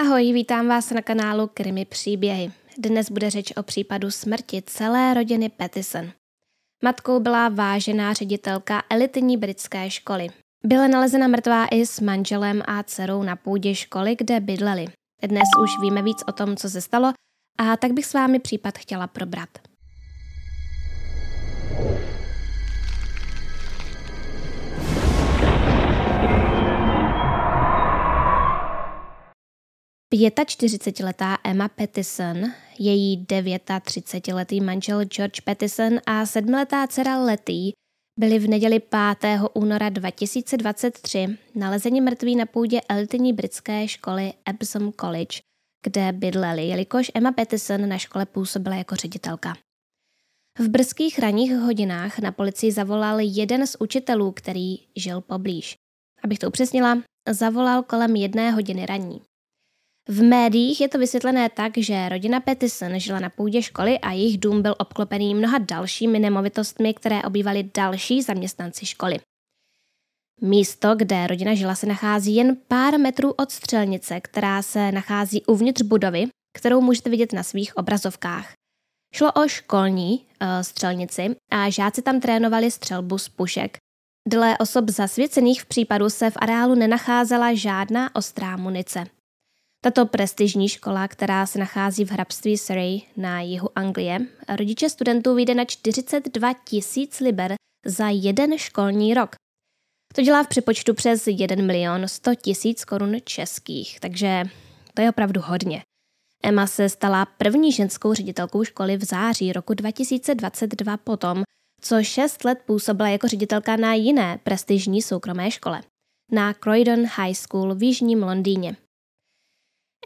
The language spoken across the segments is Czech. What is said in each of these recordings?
Ahoj, vítám vás na kanálu Krimi příběhy. Dnes bude řeč o případu smrti celé rodiny Pattison. Matkou byla vážená ředitelka elitní britské školy. Byla nalezena mrtvá i s manželem a dcerou na půdě školy, kde bydleli. Dnes už víme víc o tom, co se stalo, a tak bych s vámi případ chtěla probrat. 45-letá Emma Pattison, její 39-letý manžel George Pattison a sedmiletá dcera Letty byli v neděli 5. února 2023 nalezeni mrtví na půdě elitní britské školy Epsom College, kde bydleli, jelikož Emma Pattison na škole působila jako ředitelka. V brzkých ranních hodinách na policii zavolal jeden z učitelů, který žil poblíž. Abych to upřesnila, zavolal kolem jedné hodiny raní. V médiích je to vysvětlené tak, že rodina Pettison žila na půdě školy a jejich dům byl obklopený mnoha dalšími nemovitostmi, které obývali další zaměstnanci školy. Místo, kde rodina žila, se nachází jen pár metrů od střelnice, která se nachází uvnitř budovy, kterou můžete vidět na svých obrazovkách. Šlo o školní uh, střelnici a žáci tam trénovali střelbu z pušek. Dle osob zasvěcených v případu se v areálu nenacházela žádná ostrá munice. Tato prestižní škola, která se nachází v hrabství Surrey na jihu Anglie, rodiče studentů vyjde na 42 tisíc liber za jeden školní rok. To dělá v přepočtu přes 1 milion 100 tisíc korun českých, takže to je opravdu hodně. Emma se stala první ženskou ředitelkou školy v září roku 2022 potom, co 6 let působila jako ředitelka na jiné prestižní soukromé škole, na Croydon High School v jižním Londýně.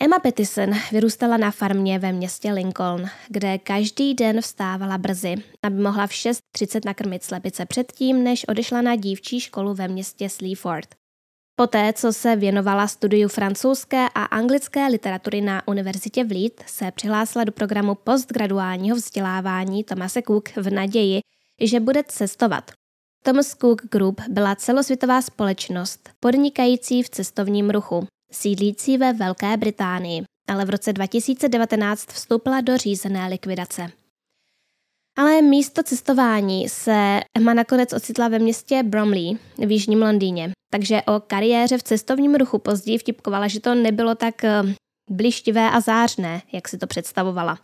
Emma Pettison vyrůstala na farmě ve městě Lincoln, kde každý den vstávala brzy, aby mohla v 6.30 nakrmit slepice předtím, než odešla na dívčí školu ve městě Sleaford. Poté, co se věnovala studiu francouzské a anglické literatury na univerzitě v Leeds, se přihlásila do programu postgraduálního vzdělávání Thomase Cook v naději, že bude cestovat. Thomas Cook Group byla celosvětová společnost podnikající v cestovním ruchu, sídlící ve Velké Británii, ale v roce 2019 vstoupila do řízené likvidace. Ale místo cestování se Emma nakonec ocitla ve městě Bromley v jižním Londýně, takže o kariéře v cestovním ruchu později vtipkovala, že to nebylo tak eh, blištivé a zářné, jak si to představovala.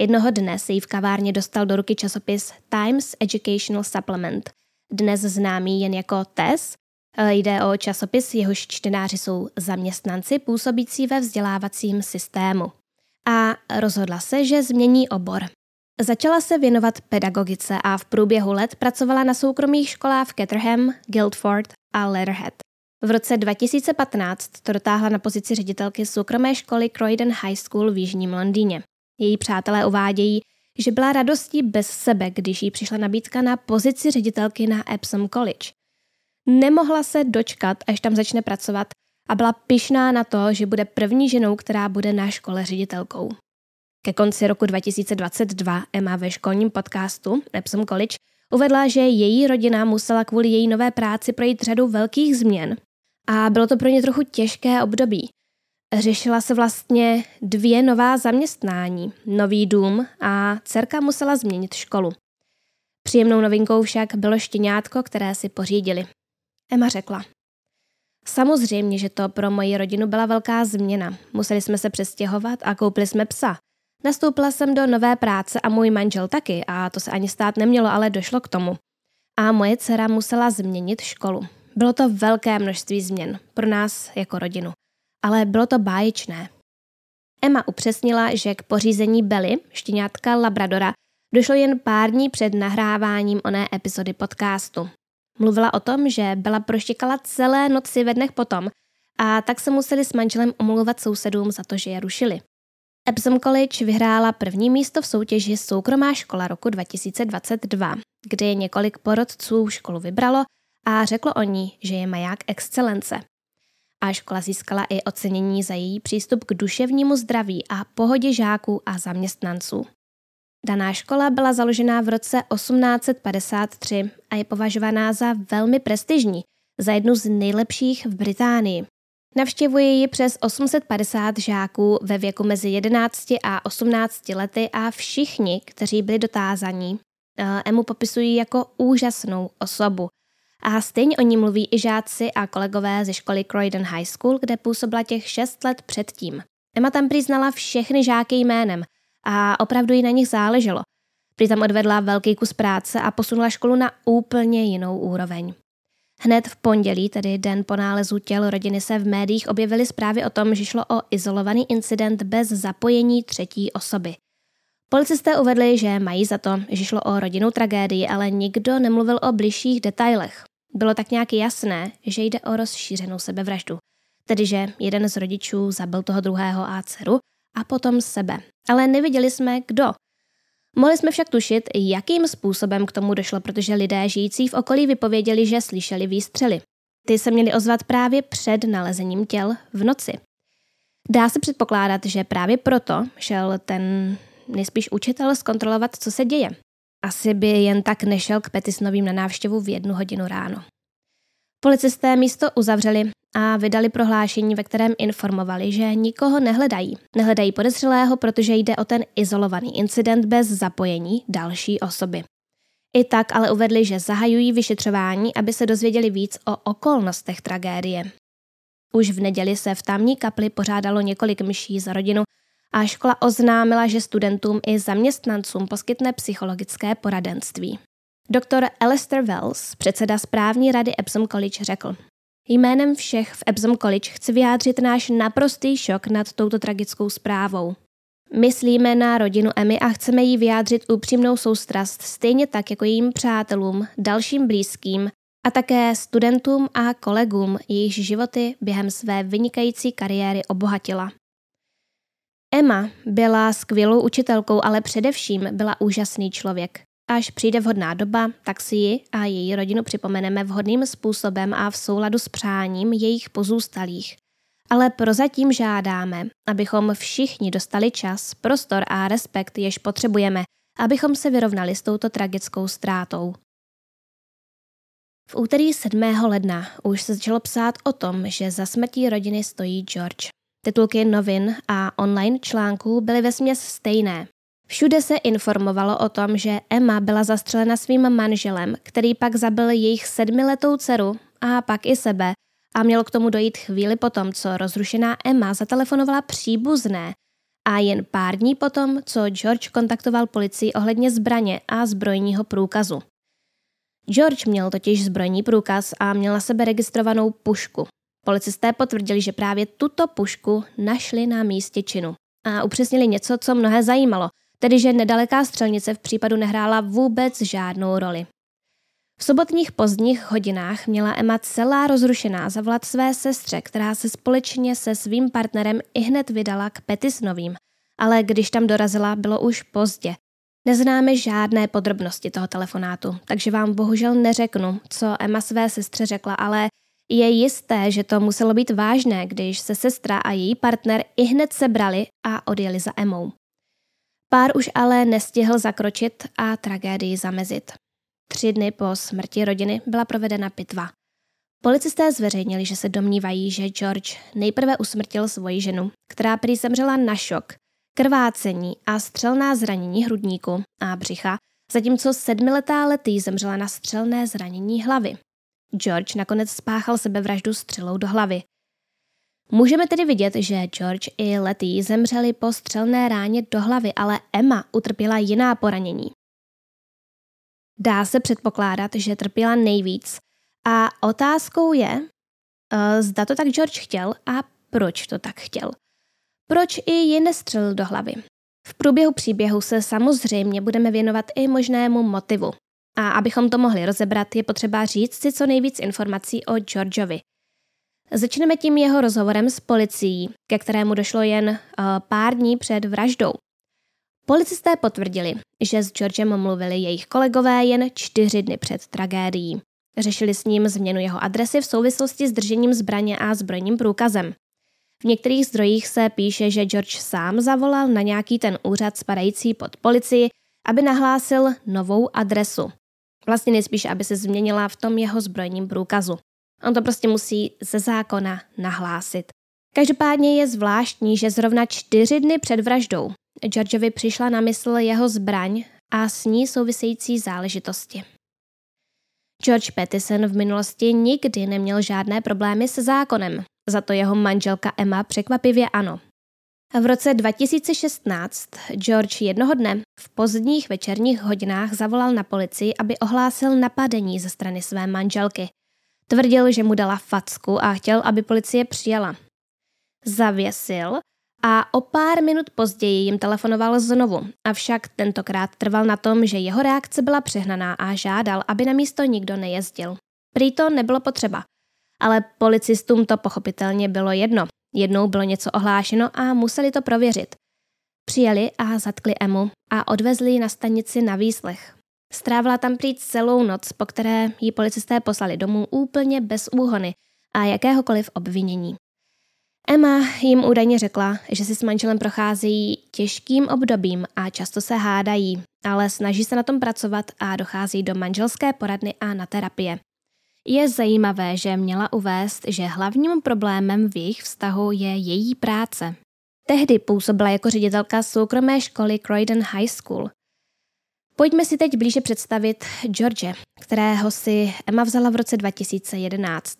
Jednoho dne se jí v kavárně dostal do ruky časopis Times Educational Supplement, dnes známý jen jako TES, jde o časopis, jehož čtenáři jsou zaměstnanci působící ve vzdělávacím systému. A rozhodla se, že změní obor. Začala se věnovat pedagogice a v průběhu let pracovala na soukromých školách v Caterham, Guildford a Leatherhead. V roce 2015 to dotáhla na pozici ředitelky soukromé školy Croydon High School v Jižním Londýně. Její přátelé uvádějí, že byla radostí bez sebe, když jí přišla nabídka na pozici ředitelky na Epsom College. Nemohla se dočkat, až tam začne pracovat a byla pyšná na to, že bude první ženou, která bude na škole ředitelkou. Ke konci roku 2022 Emma ve školním podcastu Epsom College uvedla, že její rodina musela kvůli její nové práci projít řadu velkých změn a bylo to pro ně trochu těžké období. Řešila se vlastně dvě nová zaměstnání, nový dům a dcerka musela změnit školu. Příjemnou novinkou však bylo štěňátko, které si pořídili. Emma řekla. Samozřejmě, že to pro moji rodinu byla velká změna. Museli jsme se přestěhovat a koupili jsme psa. Nastoupila jsem do nové práce a můj manžel taky a to se ani stát nemělo, ale došlo k tomu. A moje dcera musela změnit školu. Bylo to velké množství změn pro nás jako rodinu, ale bylo to báječné. Emma upřesnila, že k pořízení Belly, štěňátka Labradora, došlo jen pár dní před nahráváním oné epizody podcastu. Mluvila o tom, že byla proštěkala celé noci ve dnech potom a tak se museli s manželem omlouvat sousedům za to, že je rušili. Epsom College vyhrála první místo v soutěži Soukromá škola roku 2022, kde je několik porodců školu vybralo a řeklo o ní, že je maják excelence. A škola získala i ocenění za její přístup k duševnímu zdraví a pohodě žáků a zaměstnanců. Daná škola byla založena v roce 1853 a je považovaná za velmi prestižní, za jednu z nejlepších v Británii. Navštěvuje ji přes 850 žáků ve věku mezi 11 a 18 lety a všichni, kteří byli dotázaní, eh, Emu popisují jako úžasnou osobu. A stejně o ní mluví i žáci a kolegové ze školy Croydon High School, kde působila těch 6 let předtím. Emma tam přiznala všechny žáky jménem a opravdu jí na nich záleželo. Prý tam odvedla velký kus práce a posunula školu na úplně jinou úroveň. Hned v pondělí, tedy den po nálezu těl rodiny, se v médiích objevily zprávy o tom, že šlo o izolovaný incident bez zapojení třetí osoby. Policisté uvedli, že mají za to, že šlo o rodinnou tragédii, ale nikdo nemluvil o bližších detailech. Bylo tak nějak jasné, že jde o rozšířenou sebevraždu. Tedy, že jeden z rodičů zabil toho druhého a dceru a potom sebe. Ale neviděli jsme, kdo. Mohli jsme však tušit, jakým způsobem k tomu došlo, protože lidé žijící v okolí vypověděli, že slyšeli výstřely. Ty se měly ozvat právě před nalezením těl v noci. Dá se předpokládat, že právě proto šel ten nejspíš učitel zkontrolovat, co se děje. Asi by jen tak nešel k Petisnovým na návštěvu v jednu hodinu ráno. Policisté místo uzavřeli a vydali prohlášení, ve kterém informovali, že nikoho nehledají. Nehledají podezřelého, protože jde o ten izolovaný incident bez zapojení další osoby. I tak ale uvedli, že zahajují vyšetřování, aby se dozvěděli víc o okolnostech tragédie. Už v neděli se v tamní kapli pořádalo několik myší za rodinu a škola oznámila, že studentům i zaměstnancům poskytne psychologické poradenství. Doktor Alistair Wells, předseda správní rady Epsom College, řekl, Jménem všech v Epsom College chci vyjádřit náš naprostý šok nad touto tragickou zprávou. Myslíme na rodinu Emmy a chceme jí vyjádřit upřímnou soustrast, stejně tak jako jejím přátelům, dalším blízkým a také studentům a kolegům, jejichž životy během své vynikající kariéry obohatila. Emma byla skvělou učitelkou, ale především byla úžasný člověk. Až přijde vhodná doba, tak si ji a její rodinu připomeneme vhodným způsobem a v souladu s přáním jejich pozůstalých. Ale prozatím žádáme, abychom všichni dostali čas, prostor a respekt, jež potřebujeme, abychom se vyrovnali s touto tragickou ztrátou. V úterý 7. ledna už se začalo psát o tom, že za smrtí rodiny stojí George. Titulky novin a online článků byly ve směs stejné. Všude se informovalo o tom, že Emma byla zastřelena svým manželem, který pak zabil jejich sedmiletou dceru a pak i sebe a mělo k tomu dojít chvíli potom, co rozrušená Emma zatelefonovala příbuzné a jen pár dní potom, co George kontaktoval policii ohledně zbraně a zbrojního průkazu. George měl totiž zbrojní průkaz a měl na sebe registrovanou pušku. Policisté potvrdili, že právě tuto pušku našli na místě činu a upřesnili něco, co mnohé zajímalo – tedy že nedaleká střelnice v případu nehrála vůbec žádnou roli. V sobotních pozdních hodinách měla Emma celá rozrušená zavolat své sestře, která se společně se svým partnerem i hned vydala k Petisnovým, ale když tam dorazila, bylo už pozdě. Neznáme žádné podrobnosti toho telefonátu, takže vám bohužel neřeknu, co Emma své sestře řekla, ale je jisté, že to muselo být vážné, když se sestra a její partner i hned sebrali a odjeli za Emou. Pár už ale nestihl zakročit a tragédii zamezit. Tři dny po smrti rodiny byla provedena pitva. Policisté zveřejnili, že se domnívají, že George nejprve usmrtil svoji ženu, která prý zemřela na šok, krvácení a střelná zranění hrudníku a břicha, zatímco sedmiletá letý zemřela na střelné zranění hlavy. George nakonec spáchal sebevraždu střelou do hlavy. Můžeme tedy vidět, že George i Letty zemřeli po střelné ráně do hlavy, ale Emma utrpěla jiná poranění. Dá se předpokládat, že trpěla nejvíc a otázkou je, uh, zda to tak George chtěl a proč to tak chtěl. Proč i ji nestřelil do hlavy? V průběhu příběhu se samozřejmě budeme věnovat i možnému motivu. A abychom to mohli rozebrat, je potřeba říct si co nejvíc informací o Georgeovi. Začneme tím jeho rozhovorem s policií, ke kterému došlo jen uh, pár dní před vraždou. Policisté potvrdili, že s Georgem mluvili jejich kolegové jen čtyři dny před tragédií. Řešili s ním změnu jeho adresy v souvislosti s držením zbraně a zbrojním průkazem. V některých zdrojích se píše, že George sám zavolal na nějaký ten úřad spadající pod policii, aby nahlásil novou adresu. Vlastně nejspíš, aby se změnila v tom jeho zbrojním průkazu. On to prostě musí ze zákona nahlásit. Každopádně je zvláštní, že zrovna čtyři dny před vraždou Georgeovi přišla na mysl jeho zbraň a s ní související záležitosti. George Pattison v minulosti nikdy neměl žádné problémy se zákonem, za to jeho manželka Emma překvapivě ano. V roce 2016 George jednoho dne v pozdních večerních hodinách zavolal na policii, aby ohlásil napadení ze strany své manželky. Tvrdil, že mu dala facku a chtěl, aby policie přijela. Zavěsil a o pár minut později jim telefonoval znovu, avšak tentokrát trval na tom, že jeho reakce byla přehnaná a žádal, aby na místo nikdo nejezdil. Prý to nebylo potřeba, ale policistům to pochopitelně bylo jedno. Jednou bylo něco ohlášeno a museli to prověřit. Přijeli a zatkli Emu a odvezli ji na stanici na výslech. Strávila tam prý celou noc, po které ji policisté poslali domů úplně bez úhony a jakéhokoliv obvinění. Emma jim údajně řekla, že si s manželem procházejí těžkým obdobím a často se hádají, ale snaží se na tom pracovat a dochází do manželské poradny a na terapie. Je zajímavé, že měla uvést, že hlavním problémem v jejich vztahu je její práce. Tehdy působila jako ředitelka soukromé školy Croydon High School. Pojďme si teď blíže představit George, kterého si Emma vzala v roce 2011.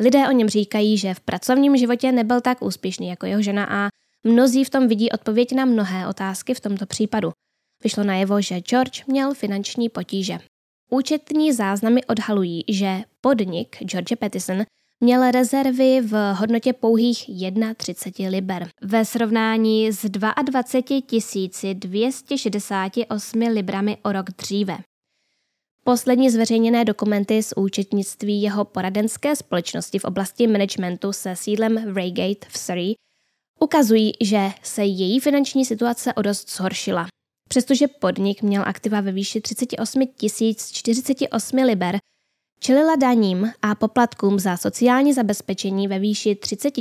Lidé o něm říkají, že v pracovním životě nebyl tak úspěšný jako jeho žena a mnozí v tom vidí odpověď na mnohé otázky v tomto případu. Vyšlo najevo, že George měl finanční potíže. Účetní záznamy odhalují, že podnik George Pattison měl rezervy v hodnotě pouhých 31 liber ve srovnání s 22 268 librami o rok dříve. Poslední zveřejněné dokumenty z účetnictví jeho poradenské společnosti v oblasti managementu se sídlem v Reigate v Surrey ukazují, že se její finanční situace o dost zhoršila. Přestože podnik měl aktiva ve výši 38 048 liber, čelila daním a poplatkům za sociální zabezpečení ve výši 30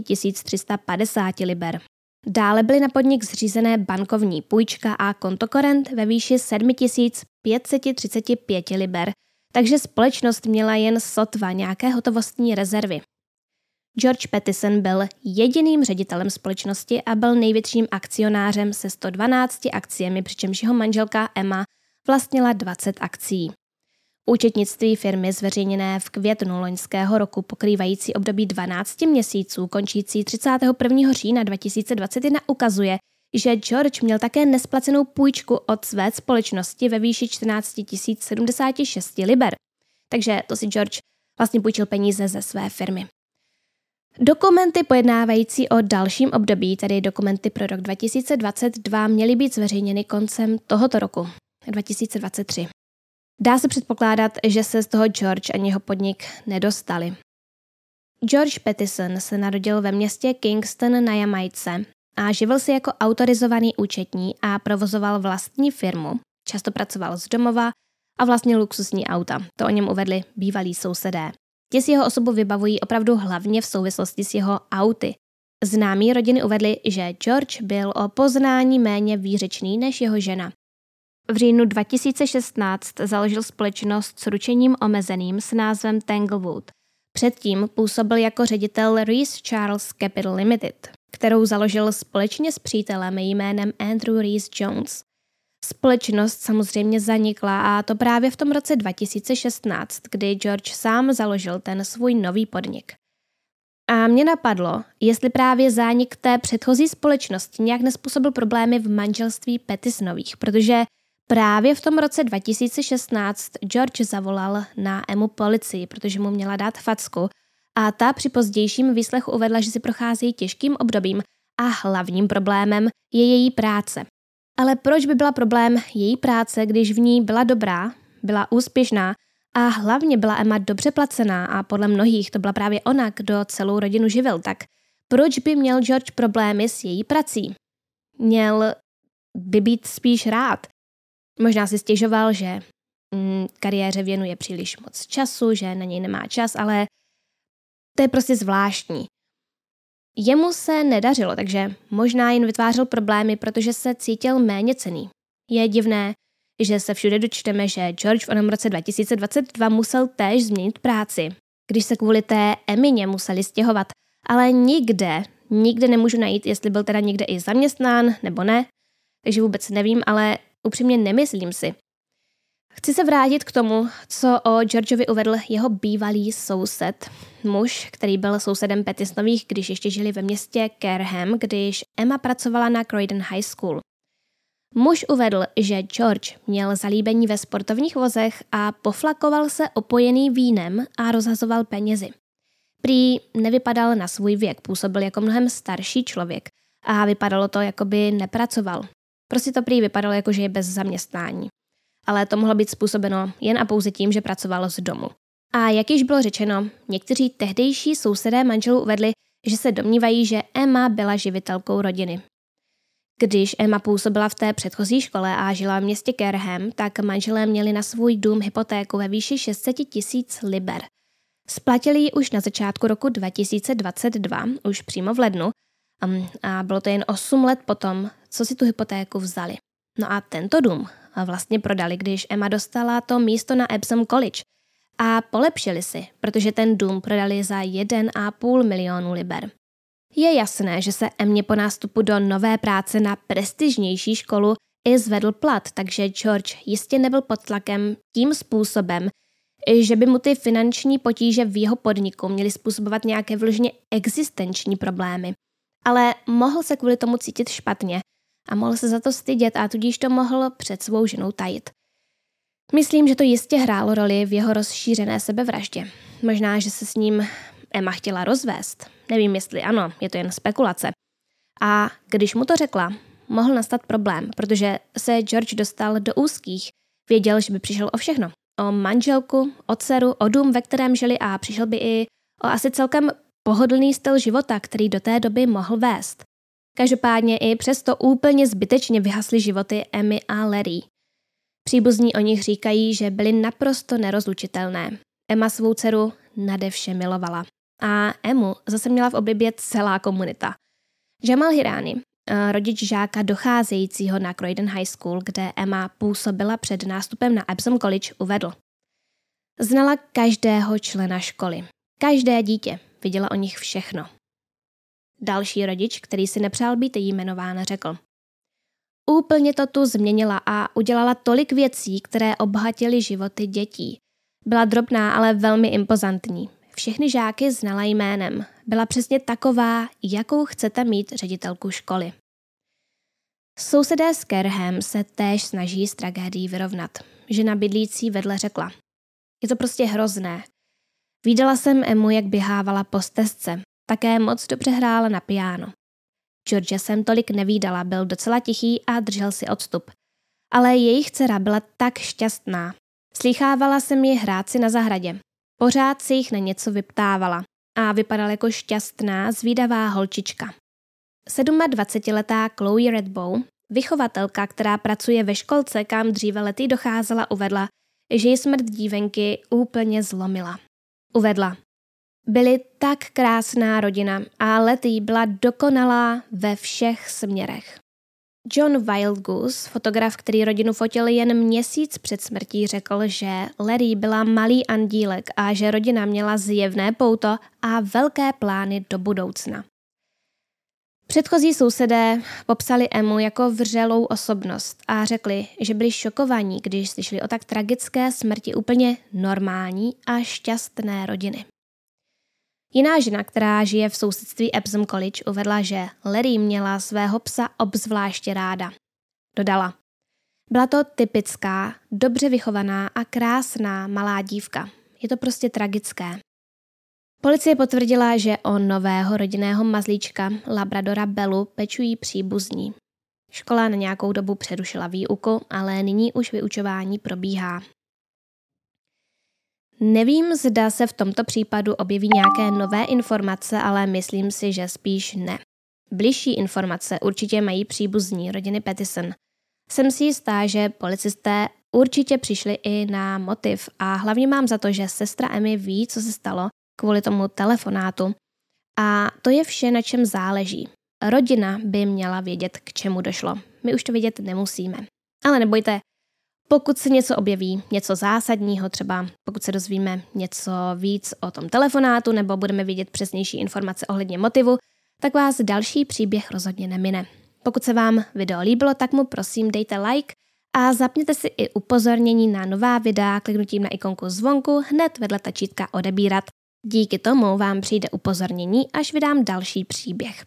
350 liber. Dále byly na podnik zřízené bankovní půjčka a kontokorent ve výši 7535 liber, takže společnost měla jen sotva nějaké hotovostní rezervy. George Pattison byl jediným ředitelem společnosti a byl největším akcionářem se 112 akciemi, přičemž jeho manželka Emma vlastnila 20 akcí. Účetnictví firmy zveřejněné v květnu loňského roku pokrývající období 12 měsíců končící 31. října 2021 ukazuje, že George měl také nesplacenou půjčku od své společnosti ve výši 14 076 liber. Takže to si George vlastně půjčil peníze ze své firmy. Dokumenty pojednávající o dalším období, tedy dokumenty pro rok 2022, měly být zveřejněny koncem tohoto roku, 2023. Dá se předpokládat, že se z toho George ani jeho podnik nedostali. George Pattison se narodil ve městě Kingston na Jamajce a živil se jako autorizovaný účetní a provozoval vlastní firmu. Často pracoval z domova a vlastnil luxusní auta. To o něm uvedli bývalí sousedé. Ti si jeho osobu vybavují opravdu hlavně v souvislosti s jeho auty. Známí rodiny uvedli, že George byl o poznání méně výřečný než jeho žena. V říjnu 2016 založil společnost s ručením omezeným s názvem Tanglewood. Předtím působil jako ředitel Reese Charles Capital Limited, kterou založil společně s přítelem jménem Andrew Reese Jones. Společnost samozřejmě zanikla a to právě v tom roce 2016, kdy George sám založil ten svůj nový podnik. A mě napadlo, jestli právě zánik té předchozí společnosti nějak nespůsobil problémy v manželství Petisonových, protože Právě v tom roce 2016 George zavolal na Emu policii, protože mu měla dát facku a ta při pozdějším výslechu uvedla, že si prochází těžkým obdobím a hlavním problémem je její práce. Ale proč by byla problém její práce, když v ní byla dobrá, byla úspěšná a hlavně byla Emma dobře placená a podle mnohých to byla právě ona, kdo celou rodinu živil, tak proč by měl George problémy s její prací? Měl by být spíš rád, Možná si stěžoval, že mm, kariéře věnuje příliš moc času, že na něj nemá čas, ale to je prostě zvláštní. Jemu se nedařilo, takže možná jen vytvářel problémy, protože se cítil méně cený. Je divné, že se všude dočteme, že George v onom roce 2022 musel též změnit práci. když se kvůli té Emině museli stěhovat, ale nikde, nikde nemůžu najít, jestli byl teda někde i zaměstnán nebo ne, takže vůbec nevím, ale upřímně nemyslím si. Chci se vrátit k tomu, co o Georgeovi uvedl jeho bývalý soused, muž, který byl sousedem Petisnových, když ještě žili ve městě Kerham, když Emma pracovala na Croydon High School. Muž uvedl, že George měl zalíbení ve sportovních vozech a poflakoval se opojený vínem a rozhazoval penězi. Prý nevypadal na svůj věk, působil jako mnohem starší člověk a vypadalo to, jako by nepracoval. Prostě to prý vypadalo jako, že je bez zaměstnání. Ale to mohlo být způsobeno jen a pouze tím, že pracoval z domu. A jak již bylo řečeno, někteří tehdejší sousedé manželů uvedli, že se domnívají, že Emma byla živitelkou rodiny. Když Emma působila v té předchozí škole a žila v městě Kerham, tak manželé měli na svůj dům hypotéku ve výši 600 tisíc liber. Splatili ji už na začátku roku 2022, už přímo v lednu, a bylo to jen 8 let potom, co si tu hypotéku vzali. No a tento dům vlastně prodali, když Emma dostala to místo na Epsom College a polepšili si, protože ten dům prodali za 1,5 milionu liber. Je jasné, že se Emě po nástupu do nové práce na prestižnější školu i zvedl plat, takže George jistě nebyl pod tlakem tím způsobem, že by mu ty finanční potíže v jeho podniku měly způsobovat nějaké vložně existenční problémy. Ale mohl se kvůli tomu cítit špatně a mohl se za to stydět a tudíž to mohl před svou ženou tajit. Myslím, že to jistě hrálo roli v jeho rozšířené sebevraždě. Možná, že se s ním Emma chtěla rozvést. Nevím, jestli ano, je to jen spekulace. A když mu to řekla, mohl nastat problém, protože se George dostal do úzkých. Věděl, že by přišel o všechno. O manželku, o dceru, o dům, ve kterém žili a přišel by i o asi celkem pohodlný styl života, který do té doby mohl vést. Každopádně i přesto úplně zbytečně vyhasly životy Emmy a Larry. Příbuzní o nich říkají, že byly naprosto nerozlučitelné. Emma svou dceru nade vše milovala. A Emu zase měla v oblibě celá komunita. Jamal Hirani, eh, rodič žáka docházejícího na Croydon High School, kde Emma působila před nástupem na Epsom College, uvedl. Znala každého člena školy. Každé dítě. Viděla o nich všechno. Další rodič, který si nepřál být jmenován, řekl. Úplně to tu změnila a udělala tolik věcí, které obohatily životy dětí. Byla drobná, ale velmi impozantní. Všechny žáky znala jménem. Byla přesně taková, jakou chcete mít ředitelku školy. Sousedé z Kerhem se též snaží s tragédií vyrovnat. Žena bydlící vedle řekla. Je to prostě hrozné. Vídala jsem Emu, jak běhávala po stezce. Také moc dobře hrála na piano. George jsem tolik nevídala, byl docela tichý a držel si odstup. Ale jejich dcera byla tak šťastná. Slýchávala jsem ji hrát si na zahradě. Pořád si jich na něco vyptávala a vypadala jako šťastná, zvídavá holčička. 27-letá Chloe Redbow, vychovatelka, která pracuje ve školce, kam dříve lety docházela, uvedla, že ji smrt dívenky úplně zlomila. Uvedla, byli tak krásná rodina a Letty byla dokonalá ve všech směrech. John Wildgoose, fotograf, který rodinu fotil jen měsíc před smrtí, řekl, že Larry byla malý andílek a že rodina měla zjevné pouto a velké plány do budoucna. Předchozí sousedé popsali Emu jako vřelou osobnost a řekli, že byli šokovaní, když slyšeli o tak tragické smrti úplně normální a šťastné rodiny. Jiná žena, která žije v sousedství Epsom College, uvedla, že Larry měla svého psa obzvláště ráda. Dodala. Byla to typická, dobře vychovaná a krásná malá dívka. Je to prostě tragické. Policie potvrdila, že o nového rodinného mazlíčka Labradora Belu pečují příbuzní. Škola na nějakou dobu přerušila výuku, ale nyní už vyučování probíhá. Nevím, zda se v tomto případu objeví nějaké nové informace, ale myslím si, že spíš ne. Bližší informace určitě mají příbuzní rodiny Pettison. Jsem si jistá, že policisté určitě přišli i na motiv a hlavně mám za to, že sestra Emmy ví, co se stalo kvůli tomu telefonátu. A to je vše, na čem záleží. Rodina by měla vědět, k čemu došlo. My už to vědět nemusíme. Ale nebojte, Pokud se něco objeví, něco zásadního, třeba pokud se dozvíme něco víc o tom telefonátu nebo budeme vidět přesnější informace ohledně motivu, tak vás další příběh rozhodně nemine. Pokud se vám video líbilo, tak mu prosím dejte like a zapněte si i upozornění na nová videa kliknutím na ikonku zvonku hned vedle tačítka odebírat. Díky tomu vám přijde upozornění, až vydám další příběh.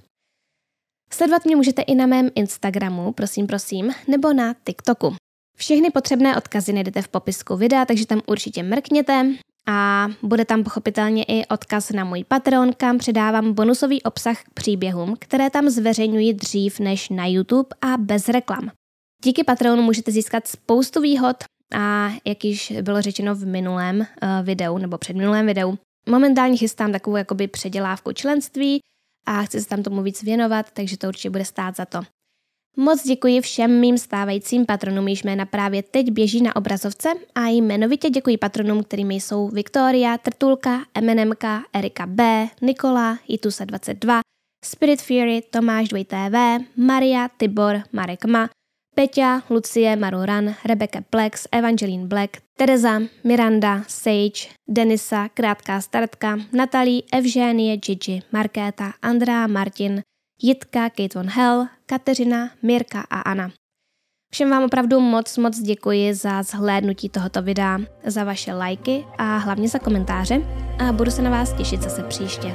Sledovat mě můžete i na mém Instagramu, prosím, prosím, nebo na TikToku. Všechny potřebné odkazy najdete v popisku videa, takže tam určitě mrkněte a bude tam pochopitelně i odkaz na můj Patreon, kam předávám bonusový obsah k příběhům, které tam zveřejňuji dřív než na YouTube a bez reklam. Díky Patreonu můžete získat spoustu výhod a jak již bylo řečeno v minulém uh, videu nebo předminulém videu, momentálně chystám takovou jakoby předělávku členství a chci se tam tomu víc věnovat, takže to určitě bude stát za to. Moc děkuji všem mým stávajícím patronům, již jména právě teď běží na obrazovce a jmenovitě děkuji patronům, kterými jsou Viktoria, Trtulka, MNMK, Erika B, Nikola, Itusa22, Spirit Fury, Tomáš 2TV, Maria, Tibor, Marek Ma, Peťa, Lucie, Maruran, Rebecca Plex, Evangeline Black, Teresa, Miranda, Sage, Denisa, Krátká startka, Natalie, Evženie, Gigi, Markéta, Andrea, Martin, Jitka, Kate von Hell, Kateřina, Mirka a Anna. Všem vám opravdu moc, moc děkuji za zhlédnutí tohoto videa, za vaše lajky a hlavně za komentáře a budu se na vás těšit zase příště.